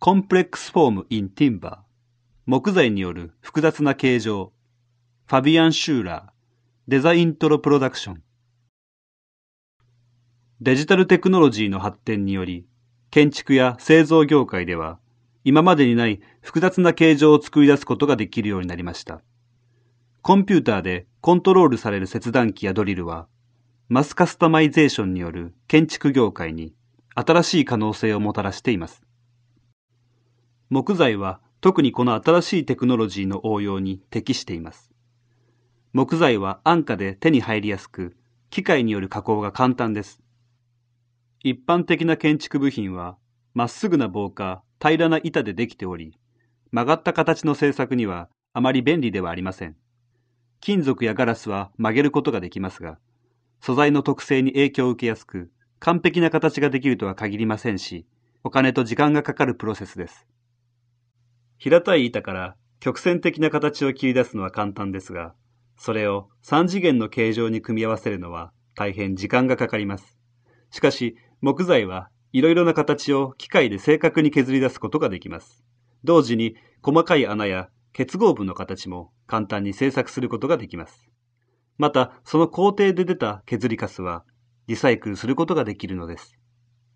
Complex Form in Timber 木材による複雑な形状ファビアン・シューラーデザイントロプロダクションデジタルテクノロジーの発展により建築や製造業界では今までにない複雑な形状を作り出すことができるようになりました。コンピューターでコントロールされる切断機やドリルはマスカスタマイゼーションによる建築業界に新しい可能性をもたらしています。木材は特にこの新しいテクノロジーの応用に適しています。木材は安価で手に入りやすく、機械による加工が簡単です。一般的な建築部品は、まっすぐな棒か平らな板でできており、曲がった形の製作にはあまり便利ではありません。金属やガラスは曲げることができますが、素材の特性に影響を受けやすく、完璧な形ができるとは限りませんし、お金と時間がかかるプロセスです。平たい板から曲線的な形を切り出すのは簡単ですが、それを3次元の形状に組み合わせるのは大変時間がかかります。しかし、木材はいろいろな形を機械で正確に削り出すことができます。同時に細かい穴や結合部の形も簡単に製作することができます。また、その工程で出た削りカスはリサイクルすることができるのです。